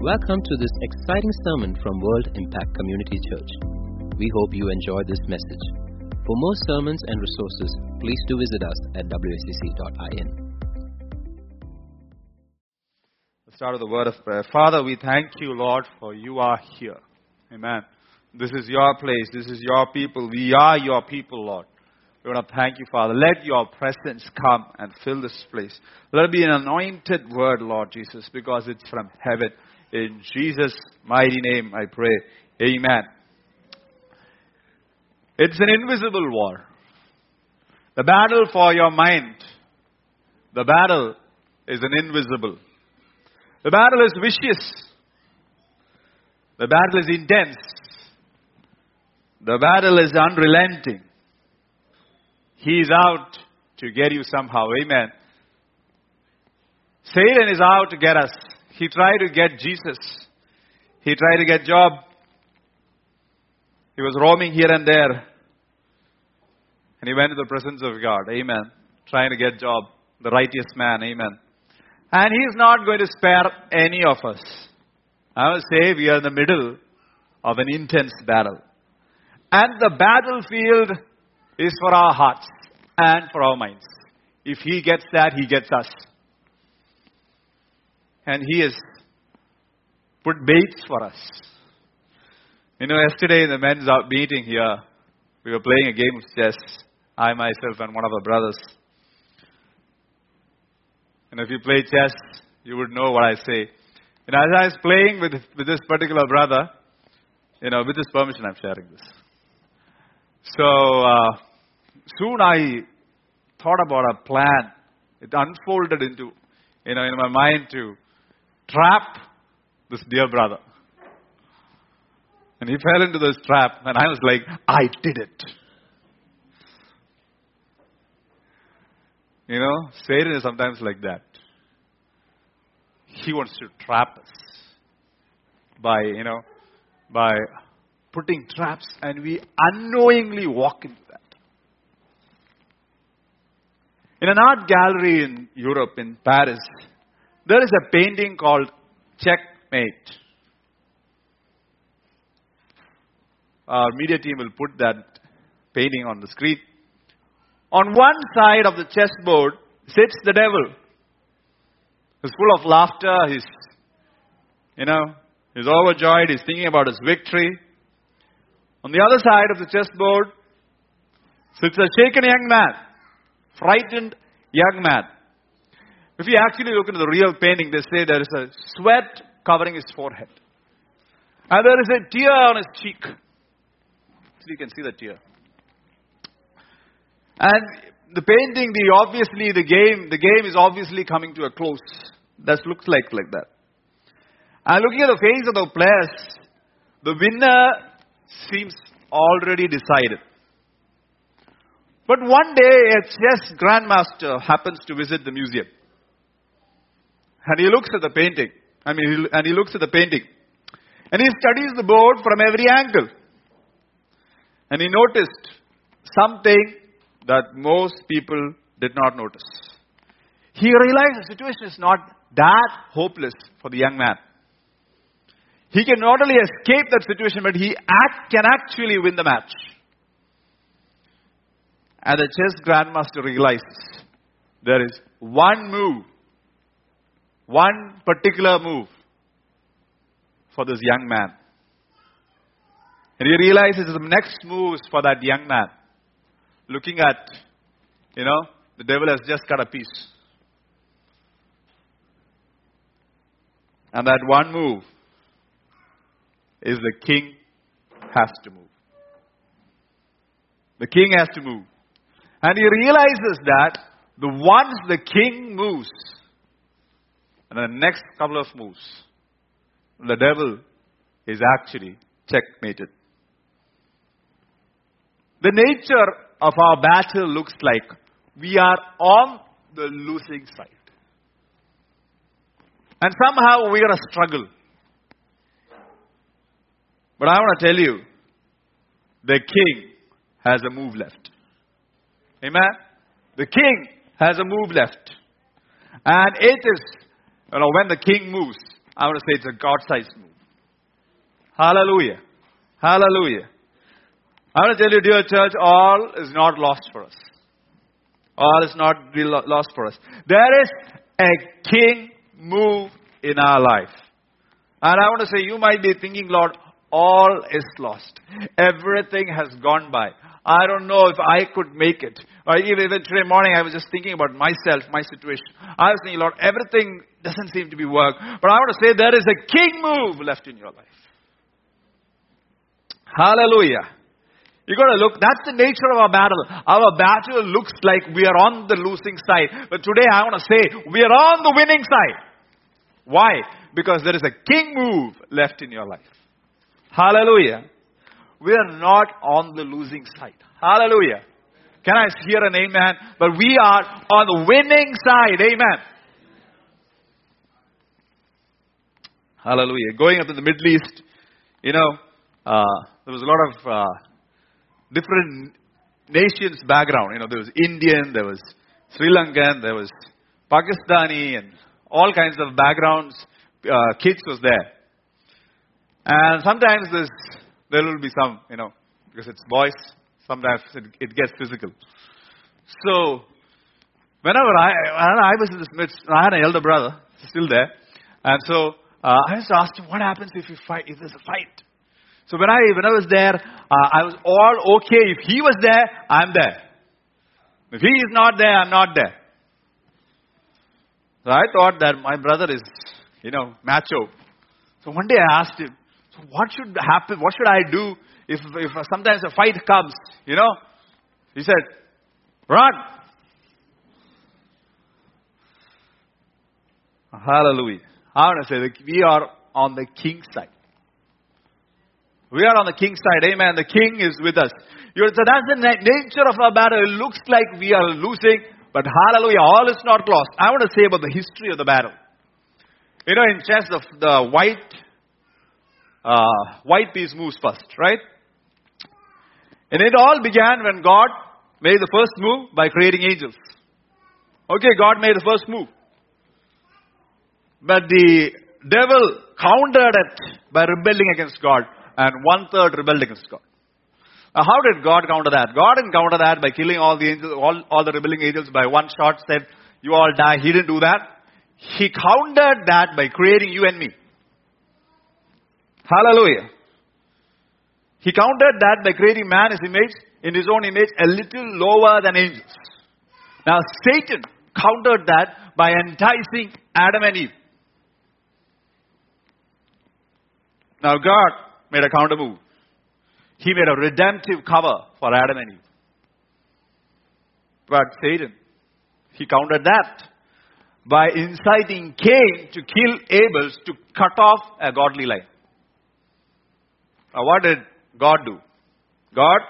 Welcome to this exciting sermon from World Impact Community Church. We hope you enjoy this message. For more sermons and resources, please do visit us at wacc.in. The start of the word of prayer. Father, we thank you, Lord, for you are here. Amen. This is your place. This is your people. We are your people, Lord. We want to thank you, Father. Let your presence come and fill this place. Let it be an anointed word, Lord Jesus, because it's from heaven. In Jesus' mighty name, I pray. Amen. It's an invisible war. The battle for your mind. The battle is an invisible. The battle is vicious. The battle is intense. The battle is unrelenting. He is out to get you somehow. Amen. Satan is out to get us. He tried to get Jesus. He tried to get Job. He was roaming here and there. And he went to the presence of God. Amen. Trying to get Job, the righteous man. Amen. And he is not going to spare any of us. I will say we are in the middle of an intense battle. And the battlefield is for our hearts and for our minds. If he gets that, he gets us. And he has put baits for us. You know, yesterday in the men's out meeting here, we were playing a game of chess. I myself and one of our brothers. And if you play chess, you would know what I say. And as I was playing with, with this particular brother, you know, with his permission, I'm sharing this. So, uh, soon I thought about a plan. It unfolded into, you know, in my mind to trap this dear brother. And he fell into this trap, and I was like, I did it. You know, Satan is sometimes like that. He wants to trap us by, you know, by putting traps, and we unknowingly walk into that. In an art gallery in Europe, in Paris, there is a painting called Checkmate. Our media team will put that painting on the screen. On one side of the chessboard sits the devil. He's full of laughter. He's, you know, he's overjoyed. He's thinking about his victory. On the other side of the chessboard sits a shaken young man, frightened young man. If you actually look into the real painting, they say there is a sweat covering his forehead. And there is a tear on his cheek. So you can see the tear. And the painting, the obviously the game, the game is obviously coming to a close. That looks like like that. And looking at the face of the players, the winner seems already decided. But one day, a chess grandmaster happens to visit the museum. And he looks at the painting. I mean, and he looks at the painting. And he studies the board from every angle. And he noticed something that most people did not notice. He realized the situation is not that hopeless for the young man. He can not only escape that situation, but he act, can actually win the match. And the chess grandmaster realizes there is one move, one particular move for this young man. And he realizes the next move for that young man. Looking at, you know, the devil has just cut a piece. And that one move is the king has to move. The king has to move. And he realizes that the once the king moves, and the next couple of moves, the devil is actually checkmated. The nature of our battle looks like we are on the losing side. And somehow we are a struggle. But I want to tell you, the king has a move left. Amen? The king has a move left. And it is, you know, when the king moves, I want to say it's a God-sized move. Hallelujah. Hallelujah. I want to tell you, dear church, all is not lost for us. All is not lost for us. There is a king move in our life. And I want to say, you might be thinking, Lord, all is lost. Everything has gone by. I don't know if I could make it. Or even, even today morning, I was just thinking about myself, my situation. I was thinking, Lord, everything doesn't seem to be work. But I want to say there is a king move left in your life. Hallelujah. You got to look, that's the nature of our battle. Our battle looks like we are on the losing side. But today I want to say we are on the winning side. Why? Because there is a king move left in your life. Hallelujah. We are not on the losing side. Hallelujah. Can I hear an amen? But we are on the winning side. Amen. Hallelujah. Going up in the Middle East, you know, uh, there was a lot of uh, different nations background. You know, there was Indian, there was Sri Lankan, there was Pakistani, and all kinds of backgrounds. Uh, kids was there. And sometimes there's, there will be some, you know, because it's boys, sometimes it, it gets physical. So, whenever I, I was in this midst, I had an elder brother, still there, and so uh, I just asked him, what happens if you fight, if there's a fight? So when I, when I was there, uh, I was all okay. If he was there, I'm there. If he is not there, I'm not there. So I thought that my brother is, you know, macho. So one day I asked him, so what should happen? What should I do if, if sometimes a fight comes? You know? He said, run. Hallelujah. I want to say we are on the king's side. We are on the king's side. Amen. The king is with us. You so that's the nature of our battle. It looks like we are losing, but hallelujah, all is not lost. I want to say about the history of the battle. You know, in chess, the, the white uh, white piece moves first, right? And it all began when God made the first move by creating angels. Okay, God made the first move. But the devil countered it by rebelling against God, and one third rebelled against God. Now, how did God counter that? God didn't counter that by killing all the angels, all, all the rebelling angels by one shot, said, You all die. He didn't do that. He countered that by creating you and me. Hallelujah. He countered that by creating man his image, in his own image, a little lower than angels. Now, Satan countered that by enticing Adam and Eve. Now, God made a counter move. He made a redemptive cover for Adam and Eve. But Satan, he countered that by inciting Cain to kill Abel to cut off a godly line. Now, what did God do? God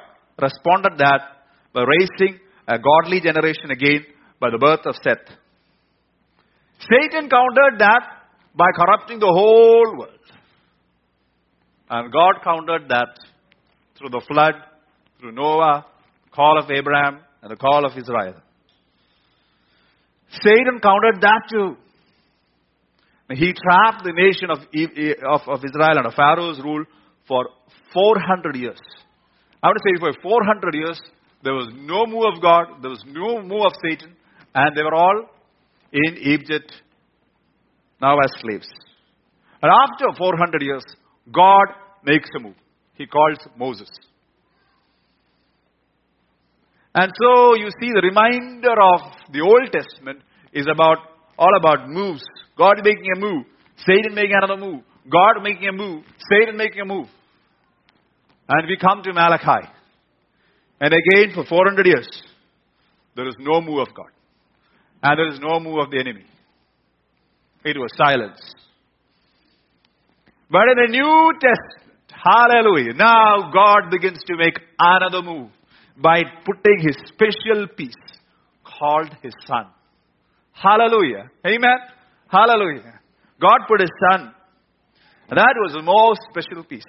responded that by raising a godly generation again by the birth of Seth. Satan countered that by corrupting the whole world. And God countered that through the flood, through Noah, call of Abraham, and the call of Israel. Satan countered that too. He trapped the nation of, of, Israel under Pharaoh's rule for 400 years. I would say for 400 years, there was no move of God, there was no move of Satan, and they were all in Egypt, now as slaves. And after 400 years, God makes a move. He calls Moses. And so you see the reminder of the Old Testament is about all about moves. God making a move, Satan making another move, God making a move, Satan making a move. And we come to Malachi. And again, for 400 years, there is no move of God. And there is no move of the enemy. It was silence. But in the New Testament, hallelujah, now God begins to make another move by putting his special piece called his son. Hallelujah. Amen. Hallelujah. God put his son. That was the most special piece.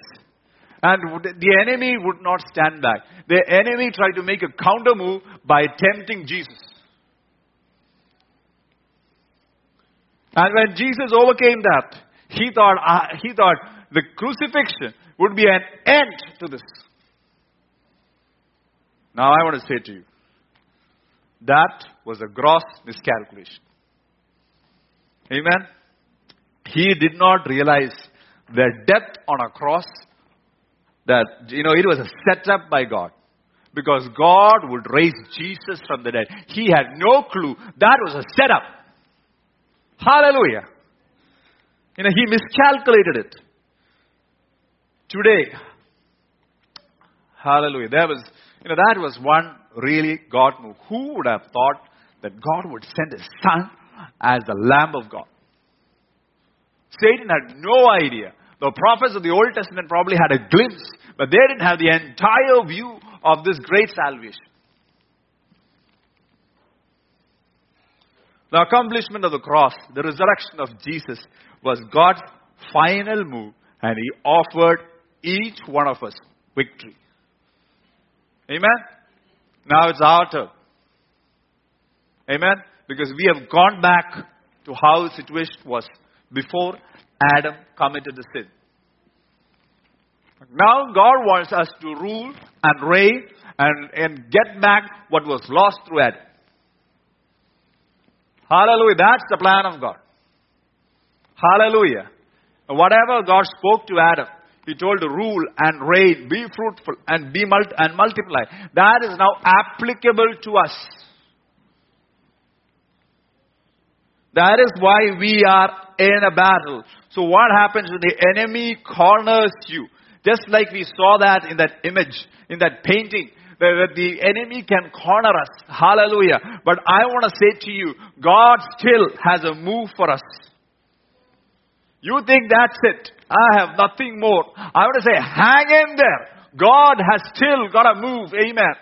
And the enemy would not stand back. The enemy tried to make a counter move by tempting Jesus. And when Jesus overcame that, He thought, uh, he thought the crucifixion would be an end to this. Now I want to say to you, that was a gross miscalculation. Amen. He did not realize the death on a cross that, you know, it was a setup by God. Because God would raise Jesus from the dead. He had no clue. That was a setup. Hallelujah. You know, he miscalculated it. Today, hallelujah, there was, you know, that was one really God move. Who would have thought that God would send his son as the Lamb of God? Satan had no idea. The prophets of the Old Testament probably had a glimpse, but they didn't have the entire view of this great salvation. The accomplishment of the cross, the resurrection of Jesus, was God's final move, and He offered each one of us victory. Amen? Now it's our turn. Amen? Because we have gone back to how the situation was before Adam committed the sin. Now God wants us to rule and reign and, and get back what was lost through Adam. Hallelujah. That's the plan of God. Hallelujah. Whatever God spoke to Adam, He told to rule and reign, be fruitful and be multi- and multiply. That is now applicable to us. That is why we are in a battle. So what happens when the enemy corners you? Just like we saw that in that image, in that painting, that the enemy can corner us. Hallelujah. But I want to say to you, God still has a move for us. You think that's it. I have nothing more. I want to say, hang in there. God has still got a move. Amen.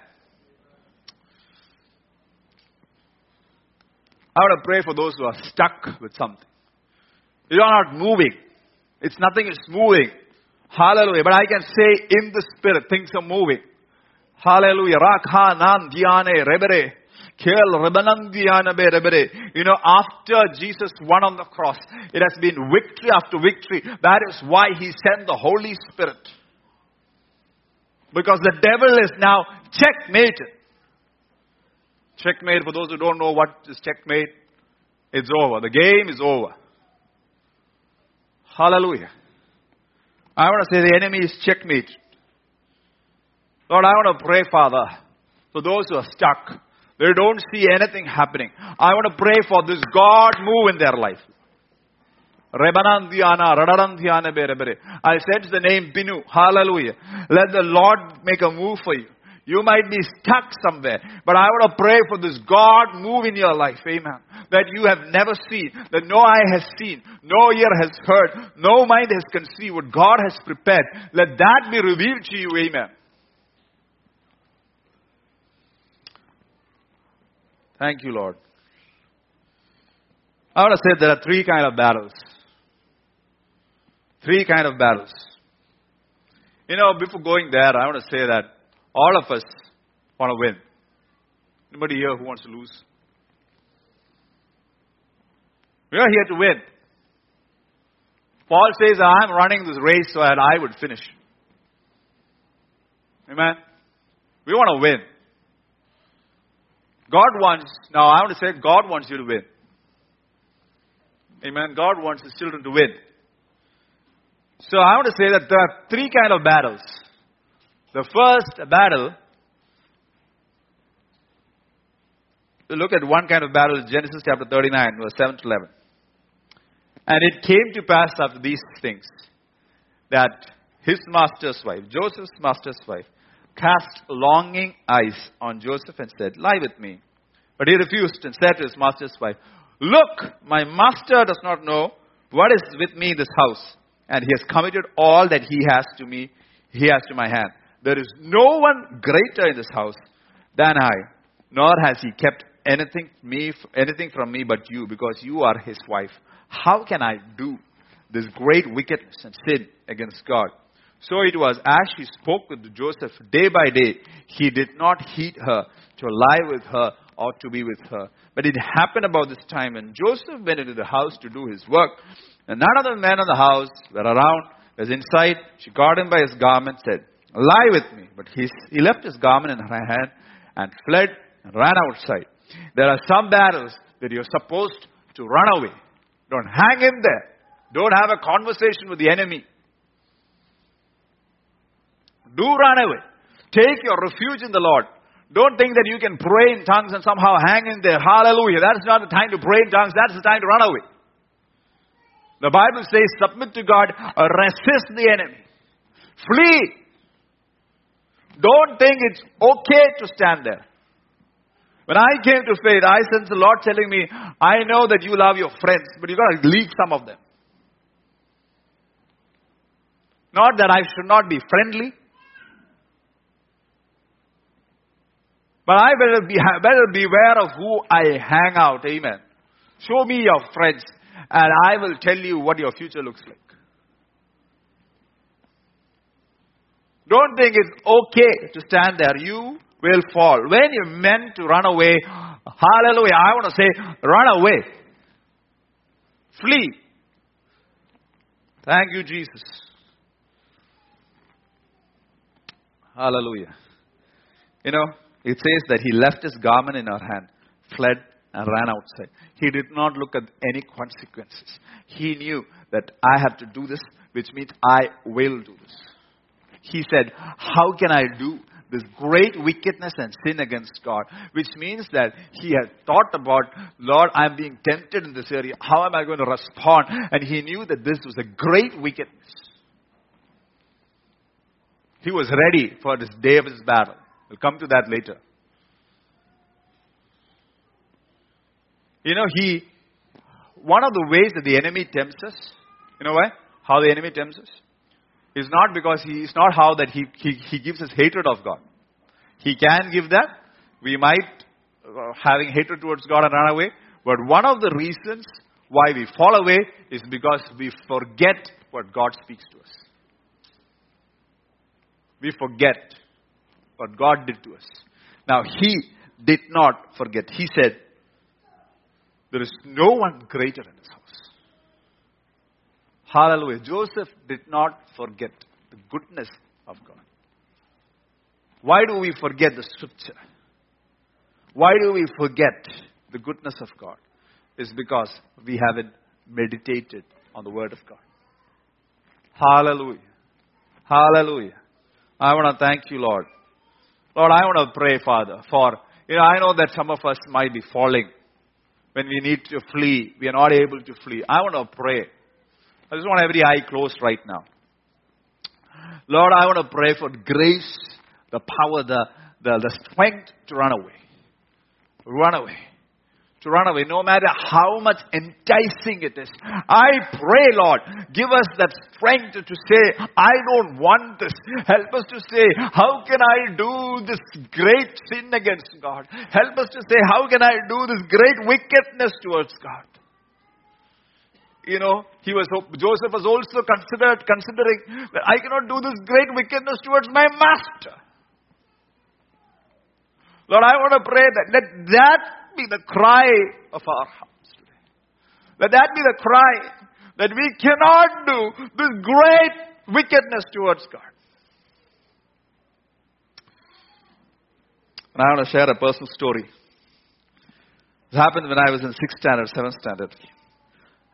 I want to pray for those who are stuck with something. You are not moving. It's nothing is moving. Hallelujah. But I can say in the spirit, things are moving. Hallelujah. Rakha nan diane rebere. Rebanandianabe rebere. You know, after Jesus won on the cross, it has been victory after victory. That is why he sent the Holy Spirit. Because the devil is now checkmated. Checkmate, for those who don't know what is checkmate, it's over. The game is over. Hallelujah. I want to say the enemy is checkmate. Lord, I want to pray, Father, for those who are stuck. They don't see anything happening. I want to pray for this God move in their life. I said the name Binu. Hallelujah. Let the Lord make a move for you. You might be stuck somewhere, but I want to pray for this God move in your life. Amen. That you have never seen, that no eye has seen, no ear has heard, no mind has conceived what God has prepared. Let that be revealed to you. Amen. Thank you, Lord. I want to say there are three kind of battles. Three kind of battles. You know, before going there, I want to say that all of us want to win. Anybody here who wants to lose? We are here to win. Paul says, I'm running this race so that I would finish. Amen. We want to win. God wants, now I want to say, God wants you to win. Amen. God wants his children to win. So I want to say that there are three kind of battles. The first battle, look at one kind of battle, Genesis chapter 39, verse 7 to 11. And it came to pass after these things that his master's wife, Joseph's master's wife, cast longing eyes on Joseph and said, Lie with me. But he refused and said to his master's wife, Look, my master does not know what is with me in this house, and he has committed all that he has to me, he has to my hand. There is no one greater in this house than I, nor has he kept anything, me, anything from me but you, because you are his wife. How can I do this great wickedness and sin against God? So it was as she spoke with Joseph day by day, he did not heed her to lie with her or to be with her. But it happened about this time when Joseph went into the house to do his work, and none of the men of the house were around, was inside. She caught him by his garment, said, Lie with me. But he, he left his garment in her hand and fled and ran outside. There are some battles that you're supposed to run away. Don't hang in there. Don't have a conversation with the enemy. Do run away. Take your refuge in the Lord. Don't think that you can pray in tongues and somehow hang in there. Hallelujah. That's not the time to pray in tongues. That's the time to run away. The Bible says, submit to God, resist the enemy. Flee. Don't think it's okay to stand there. When I came to faith, I sensed the Lord telling me, I know that you love your friends, but you've gotta leave some of them. Not that I should not be friendly, But I better, be, better beware of who I hang out. Amen. Show me your friends, and I will tell you what your future looks like. Don't think it's okay to stand there. You will fall. When you're meant to run away, hallelujah, I want to say, run away. Flee. Thank you, Jesus. Hallelujah. You know, it says that he left his garment in her hand, fled, and ran outside. He did not look at any consequences. He knew that I have to do this, which means I will do this. He said, How can I do this great wickedness and sin against God? Which means that he had thought about, Lord, I'm being tempted in this area. How am I going to respond? And he knew that this was a great wickedness. He was ready for this day of his battle. We'll come to that later. You know, he, one of the ways that the enemy tempts us, you know why? How the enemy tempts us? Is not because he, is not how that he, he, he gives us hatred of God. He can give that. We might uh, having hatred towards God and run away. But one of the reasons why we fall away is because we forget what God speaks to us. We forget what God did to us. Now, he did not forget. He said, There is no one greater in this house. Hallelujah. Joseph did not forget the goodness of God. Why do we forget the scripture? Why do we forget the goodness of God? It's because we haven't meditated on the Word of God. Hallelujah. Hallelujah. I want to thank you, Lord, Lord, I want to pray, Father, for, you know, I know that some of us might be falling when we need to flee. We are not able to flee. I want to pray. I just want every eye closed right now. Lord, I want to pray for grace, the power, the, the, the strength to run away. Run away to run away, no matter how much enticing it is. I pray, Lord, give us that strength to say, I don't want this. Help us to say, how can I do this great sin against God? Help us to say, how can I do this great wickedness towards God? You know, he was Joseph was also considered considering that I cannot do this great wickedness towards my master. Lord, I want to pray that let that be the cry of our hearts today. Let that be the cry that we cannot do this great wickedness towards God. And I want to share a personal story. It happened when I was in 6th standard, 7th standard.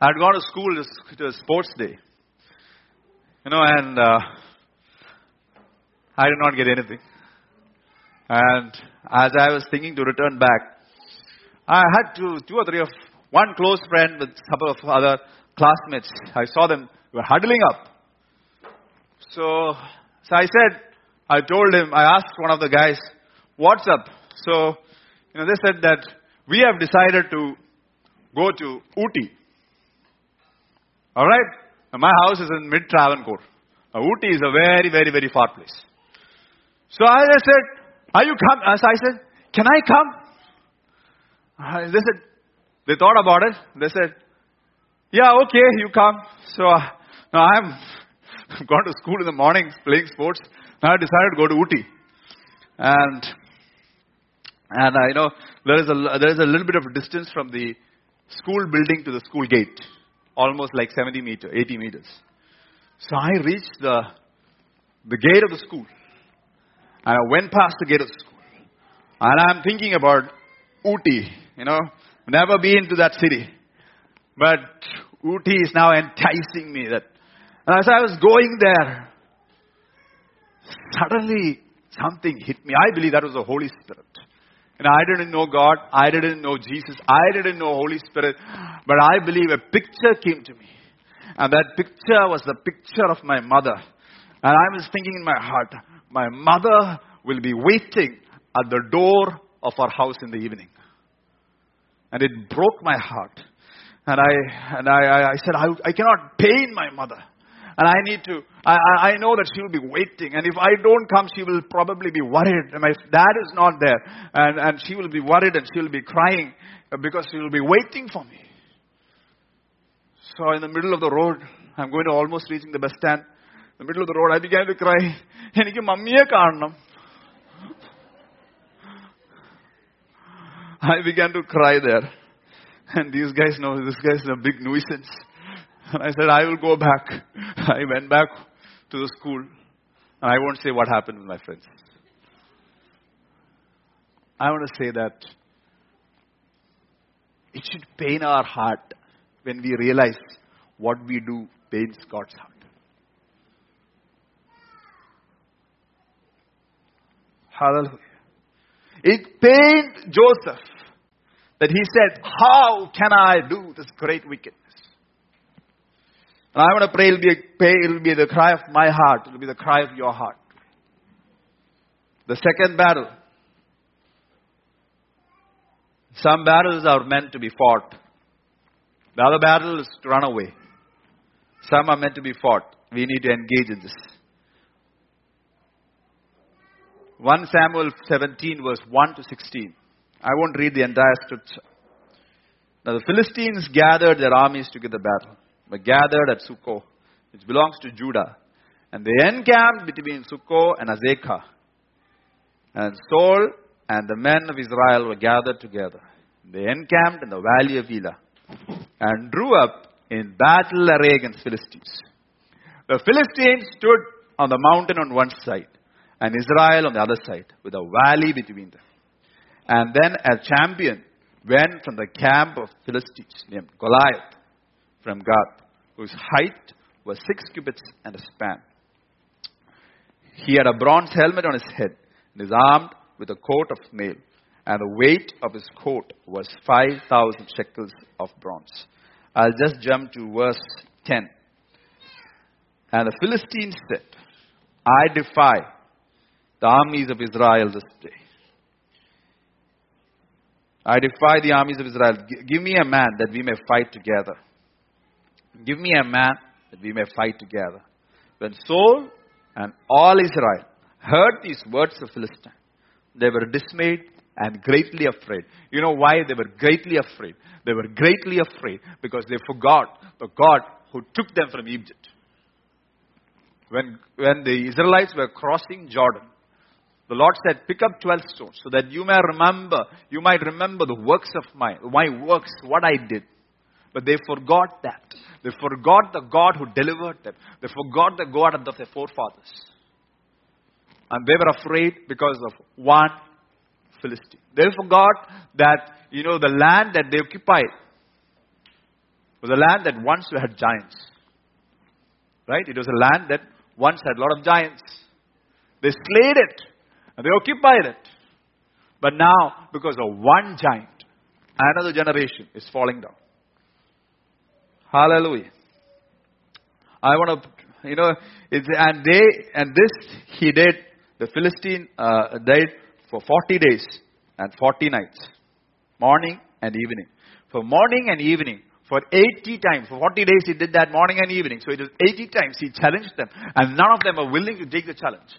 I had gone to school to a sports day. You know, and uh, I did not get anything. And as I was thinking to return back, I had two, two or three of one close friend with a couple of other classmates. I saw them were huddling up. So, so I said, I told him, I asked one of the guys, what's up? So, you know, they said that we have decided to go to Ooty. Alright? My house is in mid Travancore. Now, is a very, very, very far place. So I said, are you come? So I said, can I come? Uh, they said, they thought about it. They said, yeah, okay, you come. So uh, now I'm gone to school in the morning playing sports. Now I decided to go to Ooty. And, and uh, you know, There is a, there is a little bit of distance from the school building to the school gate. Almost like 70 meter, 80 meters. So I reached the, the gate of the school. And I went past the gate of the school. And I'm thinking about Ooty, you know, never been to that city. But Ooty is now enticing me that and as I was going there, suddenly something hit me. I believe that was the Holy Spirit. And I didn't know God, I didn't know Jesus, I didn't know Holy Spirit, but I believe a picture came to me. And that picture was the picture of my mother. And I was thinking in my heart, my mother will be waiting at the door of our house in the evening. And it broke my heart. And I, and I, I said, I, I cannot pain my mother. And I need to, I, I know that she will be waiting. And if I don't come, she will probably be worried. And my dad is not there. And, and she will be worried and she will be crying because she will be waiting for me. So in the middle of the road, I'm going to almost reaching the bus stand. In the middle of the road, I began to cry. എനിക്ക് മമ്മിയെ കാണണം I began to cry there. And these guys know this guy's a big nuisance. And I said, I will go back. I went back to the school. And I won't say what happened with my friends. I want to say that it should pain our heart when we realize what we do pains God's heart. Hallelujah. It pained Joseph that he said, How can I do this great wickedness? And I want to pray it'll be, it'll be the cry of my heart, it'll be the cry of your heart. The second battle. Some battles are meant to be fought. The other battle is to run away. Some are meant to be fought. We need to engage in this. 1 Samuel 17, verse 1 to 16. I won't read the entire scripture. Now the Philistines gathered their armies to give the battle, but gathered at Sukkot, which belongs to Judah. And they encamped between Sukkot and Azekah. And Saul and the men of Israel were gathered together. They encamped in the valley of Elah and drew up in battle array against Philistines. The Philistines stood on the mountain on one side and Israel on the other side, with a valley between them. And then a champion went from the camp of Philistines named Goliath from Gath, whose height was six cubits and a span. He had a bronze helmet on his head and is armed with a coat of mail, and the weight of his coat was 5,000 shekels of bronze. I'll just jump to verse 10. And the Philistines said, I defy the armies of Israel this day. I defy the armies of Israel. Give me a man that we may fight together. Give me a man that we may fight together. When Saul and all Israel heard these words of Philistine, they were dismayed and greatly afraid. You know why they were greatly afraid? They were greatly afraid because they forgot the God who took them from Egypt. When, when the Israelites were crossing Jordan, the Lord said, pick up 12 stones so that you may remember, you might remember the works of my, my works, what I did. But they forgot that. They forgot the God who delivered them. They forgot the God of their forefathers. And they were afraid because of one Philistine. They forgot that, you know, the land that they occupied was a land that once had giants. Right? It was a land that once had a lot of giants. They slayed it. And they occupied it. But now, because of one giant, another generation is falling down. Hallelujah. I want to, you know, and they, and this he did, the Philistine uh, died for 40 days and 40 nights, morning and evening. For morning and evening, for 80 times, for 40 days he did that morning and evening. So it was 80 times he challenged them, and none of them were willing to take the challenge.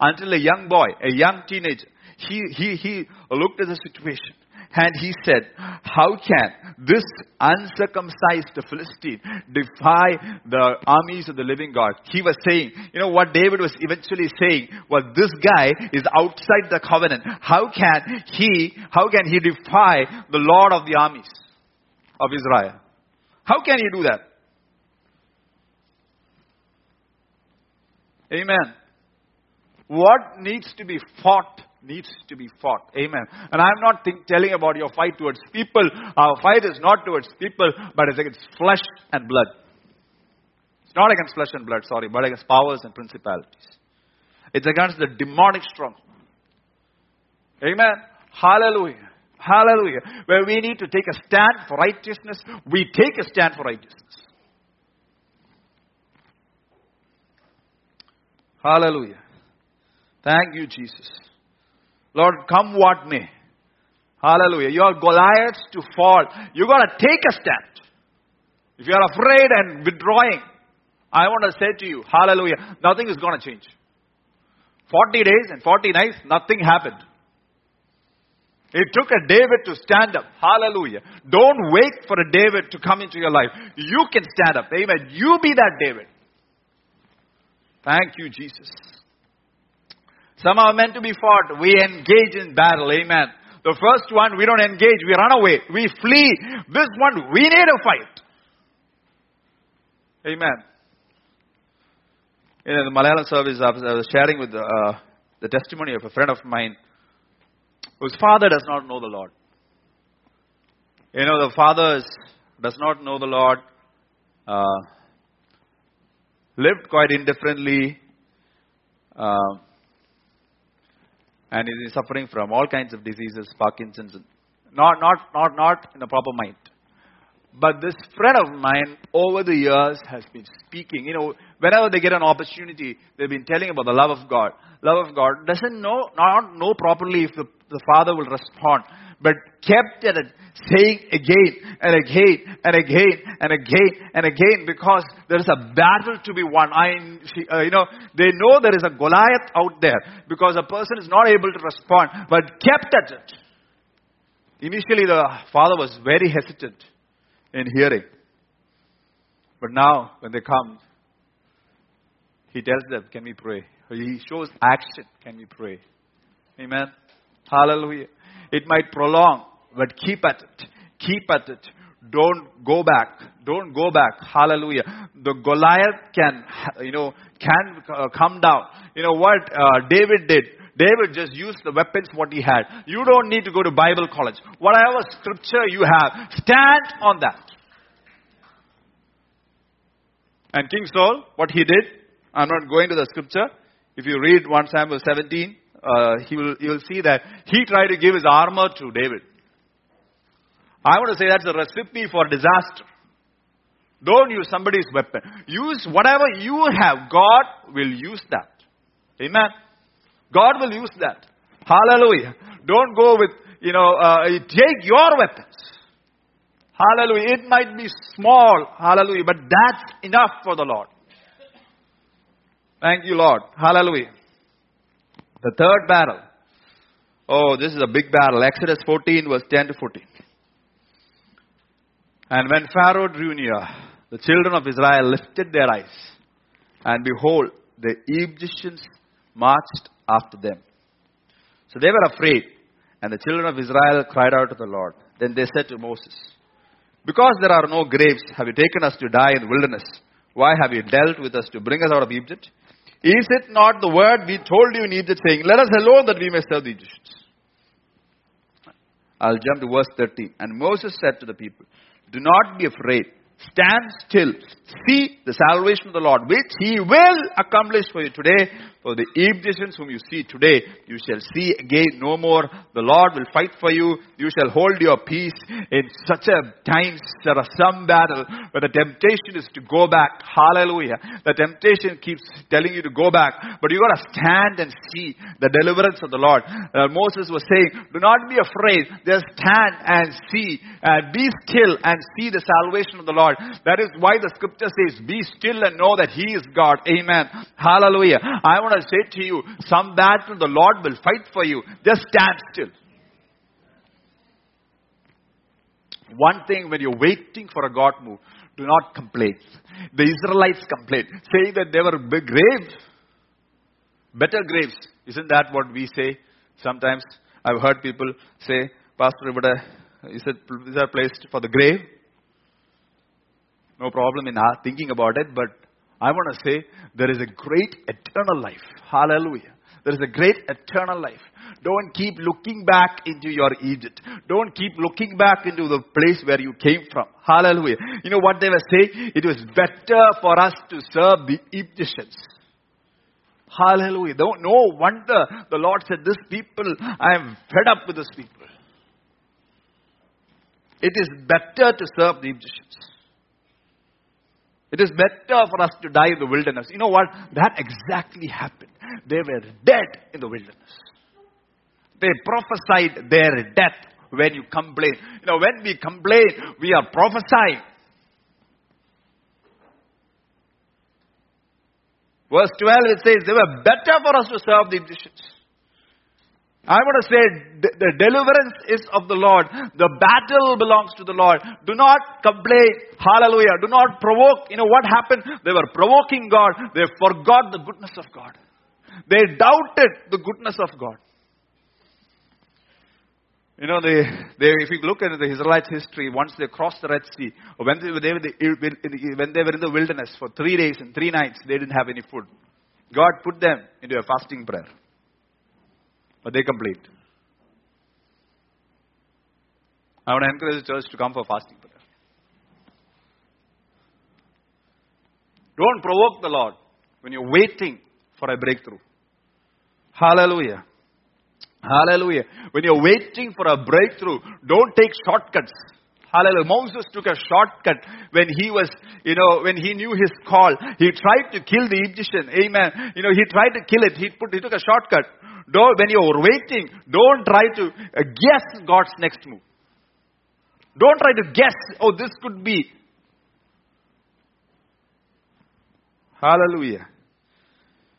Until a young boy, a young teenager, he, he, he looked at the situation And he said, How can this uncircumcised Philistine defy the armies of the living God? He was saying, you know what David was eventually saying was this guy is outside the covenant. How can he, how can he defy the Lord of the armies of Israel? How can he do that? Amen. What needs to be fought needs to be fought. Amen. And I'm not think, telling about your fight towards people. Our fight is not towards people, but it's against flesh and blood. It's not against flesh and blood, sorry, but against powers and principalities. It's against the demonic stronghold. Amen. Hallelujah. Hallelujah. Where we need to take a stand for righteousness, we take a stand for righteousness. Hallelujah. Thank you, Jesus. Lord, come what may. Hallelujah. You are Goliaths to fall. You got to take a stand. If you are afraid and withdrawing, I want to say to you, hallelujah, nothing is going to change. 40 days and 40 nights, nothing happened. It took a David to stand up. Hallelujah. Don't wait for a David to come into your life. You can stand up. Amen. You be that David. Thank you, Jesus. Some are meant to be fought. We engage in battle. Amen. The first one, we don't engage. We run away. We flee. This one, we need a fight. Amen. In the Malayalam service, I was, sharing with the, uh, the testimony of a friend of mine whose father does not know the Lord. You know, the father does not know the Lord, uh, lived quite indifferently, uh, and is suffering from all kinds of diseases, Parkinson's, not, not, not, not in a proper mind. But this friend of mine over the years has been speaking. You know, whenever they get an opportunity, they've been telling about the love of God. Love of God doesn't know, not know properly if the, the father will respond, but kept at it, saying again and again and again and again and again because there is a battle to be won. I, uh, you know, they know there is a Goliath out there because a person is not able to respond, but kept at it. Initially, the father was very hesitant in hearing. But now, when they come, he tells them, Can we pray? He shows action. Can we pray? Amen. Hallelujah. It might prolong, but keep at it. Keep at it. Don't go back. Don't go back. Hallelujah. The Goliath can, you know, can uh, come down. You know what uh, David did? David just used the weapons what he had. You don't need to go to Bible college. Whatever scripture you have, stand on that. And King Saul, what he did, I'm not going to the scripture. If you read 1 Samuel 17, uh, he will, you will see that he tried to give his armor to David. I want to say that's a recipe for disaster. Don't use somebody's weapon. Use whatever you have. God will use that. Amen. God will use that. Hallelujah. Don't go with, you know, uh, take your weapons. Hallelujah. It might be small. Hallelujah. But that's enough for the Lord. Thank you, Lord. Hallelujah. The third battle. Oh, this is a big battle. Exodus 14, verse 10 to 14. And when Pharaoh drew near, the children of Israel lifted their eyes, and behold, the Egyptians marched after them. So they were afraid, and the children of Israel cried out to the Lord. Then they said to Moses, Because there are no graves, have you taken us to die in the wilderness? Why have you dealt with us to bring us out of Egypt? Is it not the word we told you in Egypt, saying, Let us alone that we may serve the Egyptians? I'll jump to verse 13. And Moses said to the people, Do not be afraid. Stand still. See the salvation of the Lord, which He will accomplish for you today. For the Egyptians whom you see today, you shall see again no more. The Lord will fight for you. You shall hold your peace. In such a time, there are some battle where the temptation is to go back. Hallelujah. The temptation keeps telling you to go back, but you got to stand and see the deliverance of the Lord. Uh, Moses was saying, "Do not be afraid. Just stand and see. Uh, be still and see the salvation of the Lord." That is why the scripture says, "Be still and know that He is God." Amen. Hallelujah. I want to say to you, some battle the Lord will fight for you. Just stand still. One thing when you're waiting for a God move, do not complain. The Israelites complained, saying that they were big graves, better graves. Isn't that what we say? Sometimes I've heard people say, Pastor, but is, it, is there a place for the grave? No problem in thinking about it, but I want to say there is a great eternal life. Hallelujah. There is a great eternal life. Don't keep looking back into your Egypt. Don't keep looking back into the place where you came from. Hallelujah. You know what they were saying? It was better for us to serve the Egyptians. Hallelujah. Don't, no wonder the Lord said, This people, I am fed up with this people. It is better to serve the Egyptians. It is better for us to die in the wilderness. You know what? That exactly happened. They were dead in the wilderness. They prophesied their death when you complain. You know, when we complain, we are prophesying. Verse 12 it says, they were better for us to serve the Egyptians. I want to say the deliverance is of the Lord. The battle belongs to the Lord. Do not complain. Hallelujah. Do not provoke. You know what happened? They were provoking God. They forgot the goodness of God. They doubted the goodness of God. You know, they, they, if you look at the Israelites' history, once they crossed the Red Sea, when they, they, when they were in the wilderness for three days and three nights, they didn't have any food. God put them into a fasting prayer. But they complete. I want to encourage the church to come for fasting prayer. Don't provoke the Lord when you're waiting for a breakthrough. Hallelujah. Hallelujah. When you're waiting for a breakthrough, don't take shortcuts. Hallelujah. Moses took a shortcut when he was, you know, when he knew his call. He tried to kill the Egyptian. Amen. You know, he tried to kill it. He put, he took a shortcut. Don't, when you're waiting, don't try to uh, guess God's next move. Don't try to guess, oh, this could be. Hallelujah.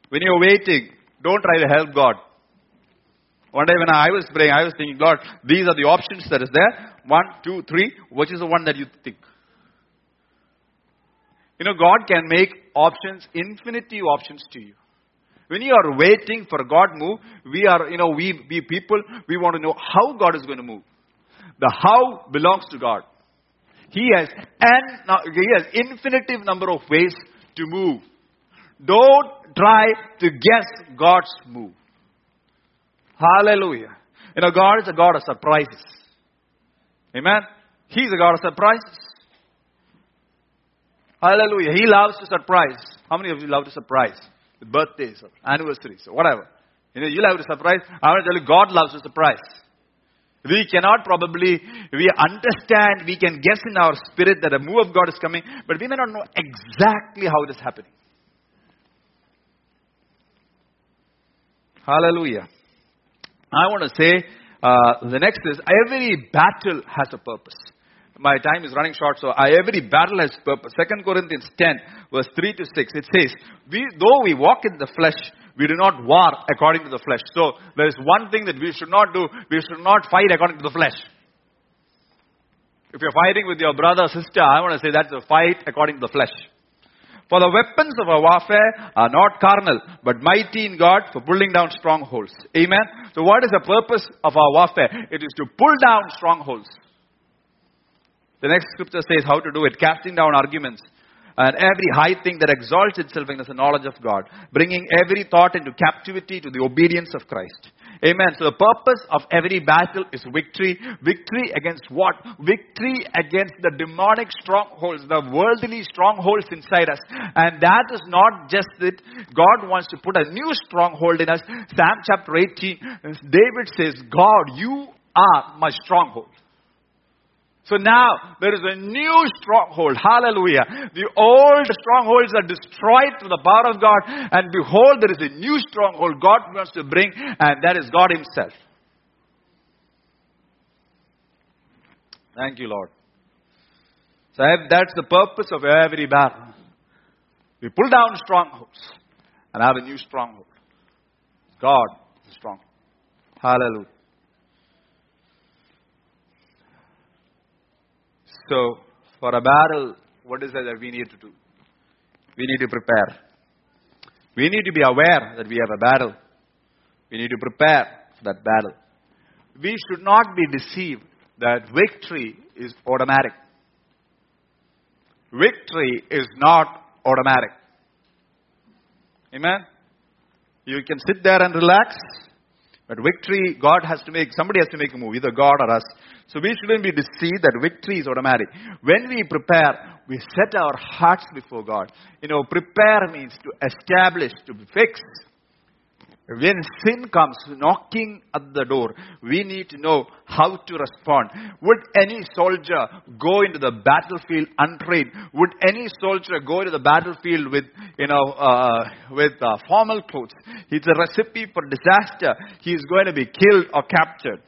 When you're waiting, don't try to help God. One day when I was praying, I was thinking, Lord, these are the options that is there. One, two, three. Which is the one that you think? You know, God can make options, infinity options to you. When you are waiting for God move, we are, you know, we, we people, we want to know how God is going to move. The how belongs to God. He has and he has infinitive number of ways to move. Don't try to guess God's move. Hallelujah. You know, God is a God of surprises. Amen. He's a God of surprises. Hallelujah. He loves to surprise. How many of you love to surprise? Birthdays or anniversaries or whatever. You know, you'll have to surprise. I want to tell you, God loves a surprise. We cannot probably, we understand, we can guess in our spirit that a move of God is coming, but we may not know exactly how it is happening. Hallelujah. I want to say, uh, the next is every battle has a purpose. My time is running short, so I, every battle has purpose. Second Corinthians 10, verse 3 to 6, it says, we, though we walk in the flesh, we do not war according to the flesh. So there is one thing that we should not do. We should not fight according to the flesh. If you're fighting with your brother sister, I want to say that's a fight according to the flesh. For the weapons of our warfare are not carnal, but mighty in God for pulling down strongholds. Amen. So what is the purpose of our warfare? It is to pull down strongholds. The next scripture says how to do it, casting down arguments and every high thing that exalts itself against the knowledge of God, bringing every thought into captivity to the obedience of Christ. Amen. So the purpose of every battle is victory. Victory against what? Victory against the demonic strongholds, the worldly strongholds inside us. And that is not just that God wants to put a new stronghold in us. Psalm chapter 18, David says, God, you are my stronghold. So now there is a new stronghold. Hallelujah. The old strongholds are destroyed through the power of God. And behold, there is a new stronghold God wants to bring, and that is God Himself. Thank you, Lord. So that's the purpose of every battle. We pull down strongholds and have a new stronghold. God is strong. Hallelujah. So, for a battle, what is it that we need to do? We need to prepare. We need to be aware that we have a battle. We need to prepare for that battle. We should not be deceived that victory is automatic. Victory is not automatic. Amen? You can sit there and relax, but victory, God has to make, somebody has to make a move, either God or us. So we shouldn't be deceived that victory is automatic. When we prepare, we set our hearts before God. You know, prepare means to establish, to fix. When sin comes knocking at the door, we need to know how to respond. Would any soldier go into the battlefield untrained? Would any soldier go into the battlefield with, you know, uh, with uh, formal clothes? It's a recipe for disaster. He is going to be killed or captured.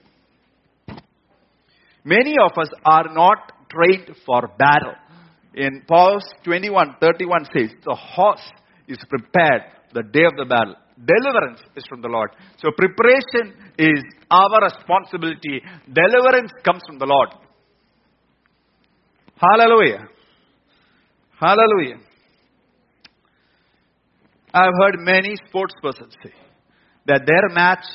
Many of us are not trained for battle. In Proverbs 21:31 says, "The horse is prepared the day of the battle." Deliverance is from the Lord. So preparation is our responsibility. Deliverance comes from the Lord. Hallelujah. Hallelujah. I've heard many sports persons say that their match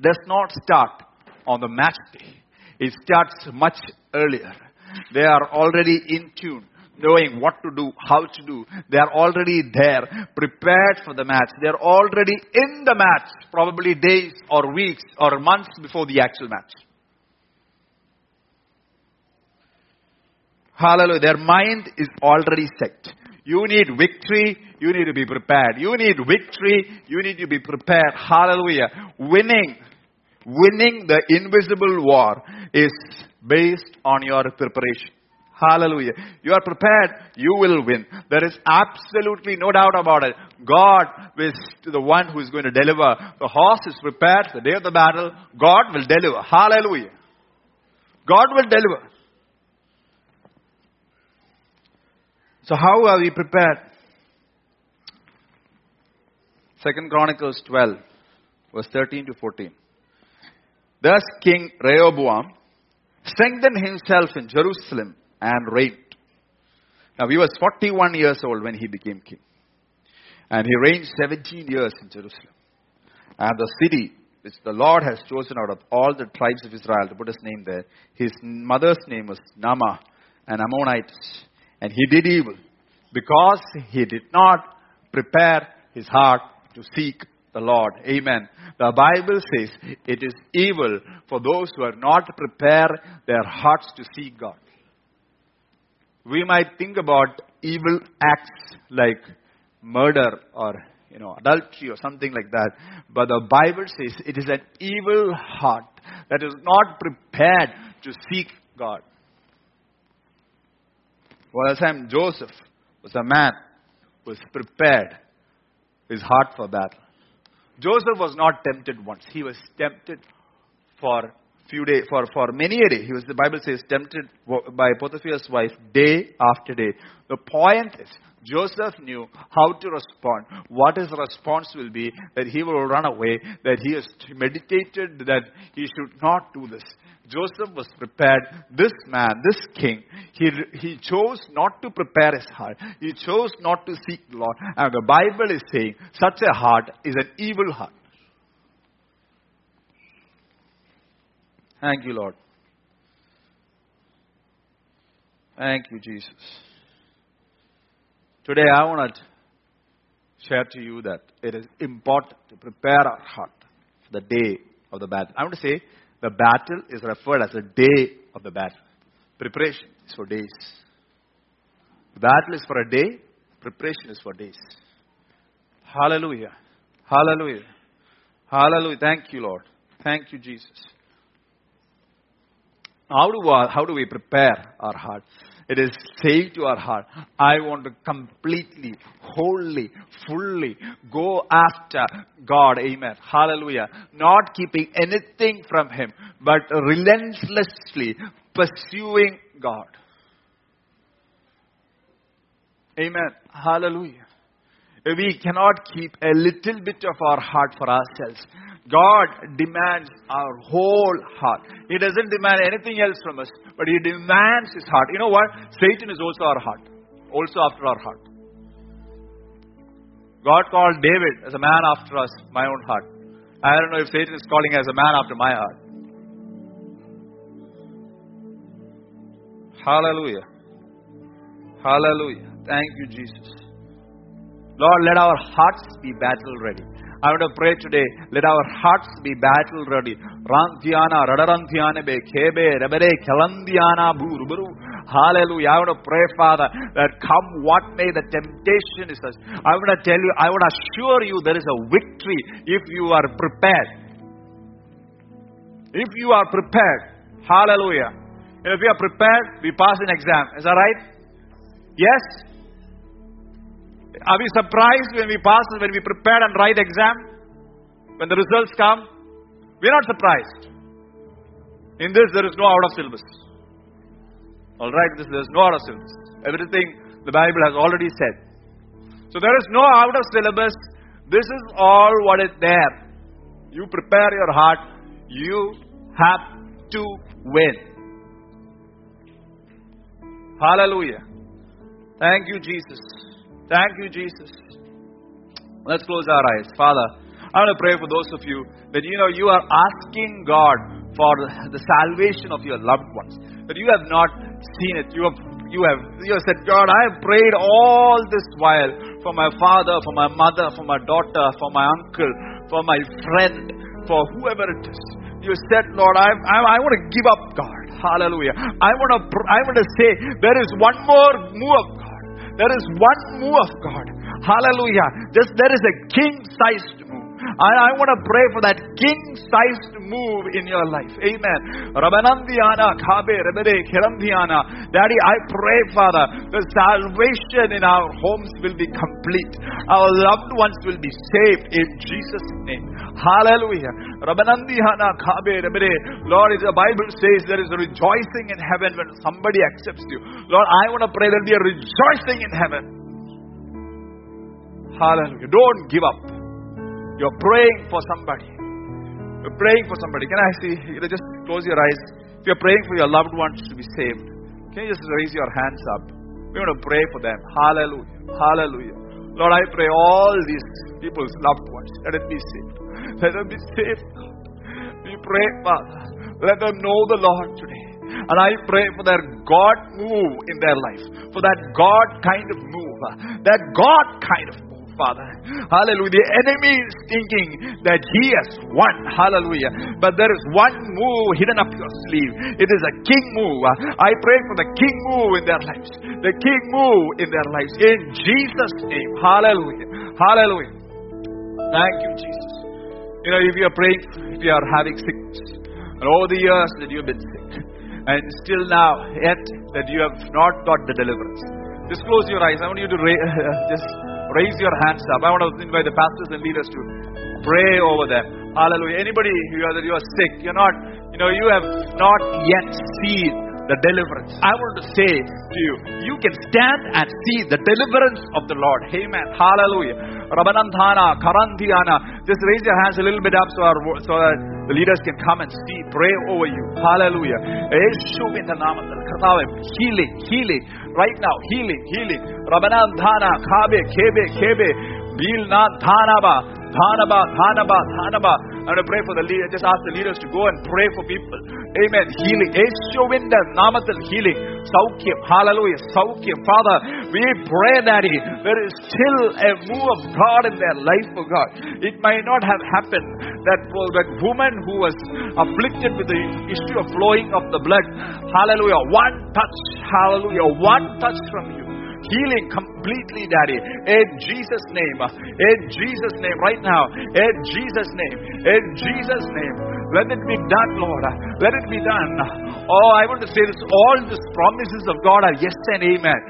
does not start on the match day. It starts much earlier. They are already in tune knowing what to do, how to do. They are already there, prepared for the match. They are already in the match, probably days or weeks or months before the actual match. Hallelujah. Their mind is already set. You need victory, you need to be prepared. You need victory, you need to be prepared. Hallelujah. Winning, winning the invisible war is based on your preparation. Hallelujah. You are prepared, you will win. There is absolutely no doubt about it. God is the one who is going to deliver. The horse is prepared. The day of the battle, God will deliver. Hallelujah. God will deliver. So how are we prepared? Second Chronicles 12, verse 13 to 14. Thus King Rehoboam strengthened himself in Jerusalem and reigned. Now he was 41 years old when he became king. And he reigned 17 years in Jerusalem. And the city which the Lord has chosen out of all the tribes of Israel to put his name there, his mother's name was Naamah, an Ammonite. And he did evil because he did not prepare his heart to seek the Lord. Amen. The Bible says it is evil for those who are not prepared their hearts to seek God. We might think about evil acts like murder or you know adultery or something like that, but the Bible says it is an evil heart that is not prepared to seek God. For time Joseph was a man who was prepared his heart for battle. Joseph was not tempted once. He was tempted for few days, for, for many a day. He was, the Bible says, tempted by Potiphar's wife day after day. The point is, Joseph knew how to respond, what his response will be, that he will run away, that he has meditated that he should not do this. Joseph was prepared. This man, this king, he, he chose not to prepare his heart. He chose not to seek the Lord. And the Bible is saying such a heart is an evil heart. Thank you, Lord. Thank you, Jesus. Today I want to share to you that it is important to prepare our heart for the day of the battle. I want to say the battle is referred as the day of the battle. Preparation is for days. Battle is for a day, preparation is for days. Hallelujah. Hallelujah. Hallelujah. Thank you, Lord. Thank you, Jesus. How do, we, how do we prepare our heart? It is saying to our heart, I want to completely, wholly, fully go after God. Amen. Hallelujah. Not keeping anything from Him, but relentlessly pursuing God. Amen. Hallelujah. We cannot keep a little bit of our heart for ourselves. God demands our whole heart. He doesn't demand anything else from us, but He demands His heart. You know what? Satan is also our heart, also after our heart. God called David as a man after us, my own heart. I don't know if Satan is calling as a man after my heart. Hallelujah. Hallelujah. Thank you, Jesus. Lord, let our hearts be battle ready. I want to pray today, let our hearts be battle ready. Rantiana, Radarantiana, be Kebe, Rebere, Kalandiana, Buru, Hallelujah. I want to pray, Father, that come what may the temptation is us. I want to tell you, I want to assure you there is a victory if you are prepared. If you are prepared. Hallelujah. If we are prepared, we pass an exam. Is that right? Yes? Are we surprised when we pass, when we prepare and write exam? When the results come? We're not surprised. In this, there is no out of syllabus. Alright, this there's no out of syllabus. Everything the Bible has already said. So there is no out of syllabus. This is all what is there. You prepare your heart. You have to win. Hallelujah. Thank you, Jesus. Thank you, Jesus. Let's close our eyes. Father, I want to pray for those of you that you know you are asking God for the salvation of your loved ones. That you have not seen it. You have you have you have said, God, I have prayed all this while for my father, for my mother, for my daughter, for my uncle, for my friend, for whoever it is. You said, Lord, I, I, I want to give up, God. Hallelujah. I want to I want to say there is one more move of. There is one move of God. Hallelujah. Just there is a king-sized move. I, I want to pray for that king-sized move in your life. Amen. Kabe, Rebere. Daddy, I pray, Father, the salvation in our homes will be complete. Our loved ones will be saved in Jesus' name. Hallelujah. Kabe, Rebere. Lord, the Bible says there is a rejoicing in heaven when somebody accepts you. Lord, I want to pray there will be a rejoicing in heaven. Hallelujah. Don't give up. You're praying for somebody. You're praying for somebody. Can I see? You know, just close your eyes. If you're praying for your loved ones to be saved, can you just raise your hands up? We want to pray for them. Hallelujah. Hallelujah. Lord, I pray all these people's loved ones, let them be saved. Let them be saved. We pray, Father. Let them know the Lord today. And I pray for that God move in their life. For that God kind of move. That God kind of. Father. Hallelujah. The enemy is thinking that he has won. Hallelujah. But there is one move hidden up your sleeve. It is a king move. I pray for the king move in their lives. The king move in their lives. In Jesus' name. Hallelujah. Hallelujah. Thank you, Jesus. You know, if you are praying, if you are having sickness, and all the years that you have been sick, and still now, yet that you have not got the deliverance, just close your eyes. I want you to ra- just raise your hands up. I want to invite the pastors and leaders to pray over them. Hallelujah. Anybody that you are sick, you're not, you know, you have not yet seen the deliverance. I want to say to you, you can stand and see the deliverance of the Lord. Amen. Hallelujah. Rabanandhana, Karandhyana. Just raise your hands a little bit up so, our, so that the leaders can come and see, pray over you. Hallelujah. Healing, healing. Right now, healing, healing. Rabanandhana, Kabe, Kebe, Kebe. Bilnandhanaba. Hanabat, Hanabat, Hanabat. I'm going to pray for the leader. Just ask the leaders to go and pray for people. Amen. Healing. Yeshuvinda namathil healing. Saukyam. Hallelujah. Saukyam. Father, we pray that there is still a move of God in their life, for God. It might not have happened that, that woman who was afflicted with the issue of flowing of the blood. Hallelujah. One touch. Hallelujah. One touch from you healing completely, Daddy. In Jesus' name. In Jesus' name. Right now. In Jesus' name. In Jesus' name. Let it be done, Lord. Let it be done. Oh, I want to say this. All these promises of God are yes and amen.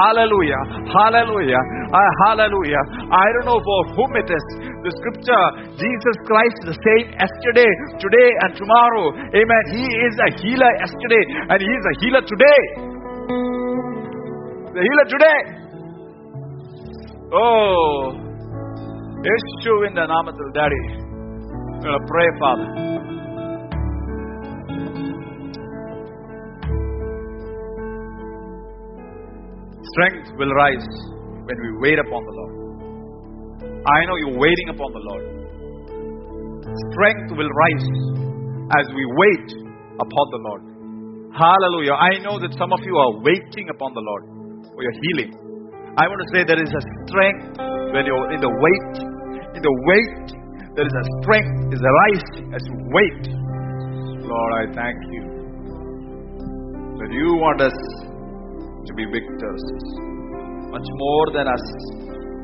Hallelujah. Hallelujah. Uh, hallelujah. I don't know for whom it is. The scripture, Jesus Christ is the same yesterday, today, and tomorrow. Amen. He is a healer yesterday, and He is a healer today The healer today. Oh, യേശുവിന്റെ നാമത്തിൽ daddy We're going to pray, Father. Strength will rise when we wait upon the Lord. I know you're waiting upon the Lord. Strength will rise as we wait upon the Lord. Hallelujah. I know that some of you are waiting upon the Lord for your healing. I want to say there is a strength when you're in the wait. In the wait, there is a strength, is a rising as you wait. Lord, I thank you that you want us to be victors. Much more than us.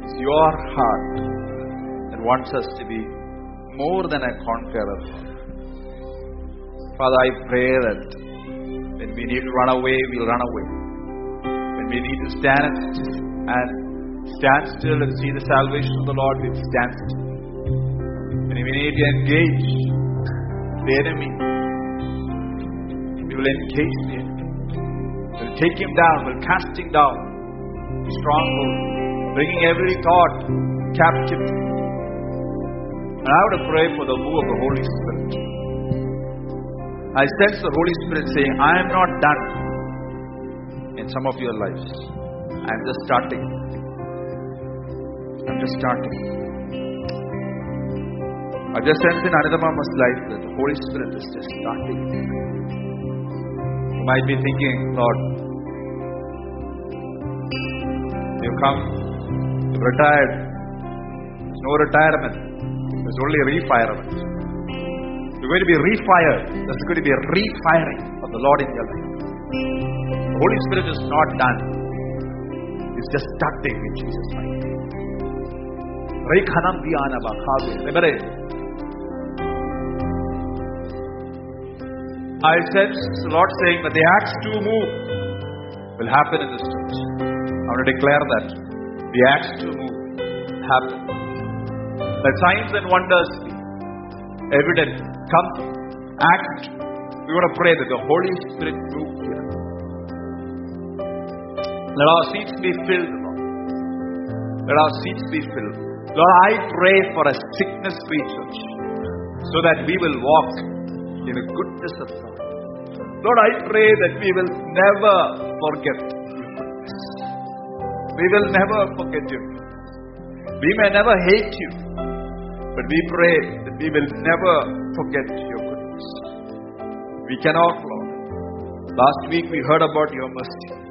It's your heart that wants us to be more than a conqueror. Father, I pray that when we need to run away, we'll run away. We need to stand and stand still and see the salvation of the Lord, we'll stand still. When we need to engage the enemy, we will engage the enemy. We'll take him down, we'll cast him down. Stronghold, bringing every thought captive. And I want to pray for the move of the Holy Spirit. I sense the Holy Spirit saying, I am not done in some of your lives. I'm just starting. I'm just starting. I just sense in Another Mama's life that the Holy Spirit is just starting. You might be thinking, Lord, you come, you've retired. There's no retirement. There's only a refirement. You're going to be refired. There's going to be a refiring of the Lord in your life. The Holy Spirit is not done. It's just starting in Jesus' name. Dhyana Bhakhavu. Remember it. I sense the Lord saying that the Acts 2 move will happen in this church. I want to declare that. The Acts 2 move happen. That signs and wonders evident. Come. Act. We want to pray that the Holy Spirit move. Let our seats be filled, Lord. Let our seats be filled. Lord, I pray for a sickness free church so that we will walk in the goodness of God. Lord, I pray that we will never forget your goodness. We will never forget you. We may never hate you, but we pray that we will never forget your goodness. We cannot, Lord. Last week we heard about your mercy.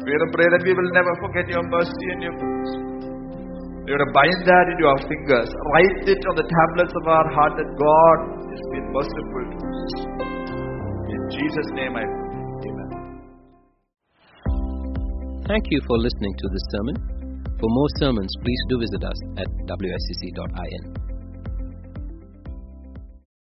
We are to pray that we will never forget your mercy and your goodness. We are to bind that into our fingers, write it on the tablets of our heart that God has been merciful to us. In Jesus' name I pray. Amen. Thank you for listening to this sermon. For more sermons, please do visit us at wscc.in.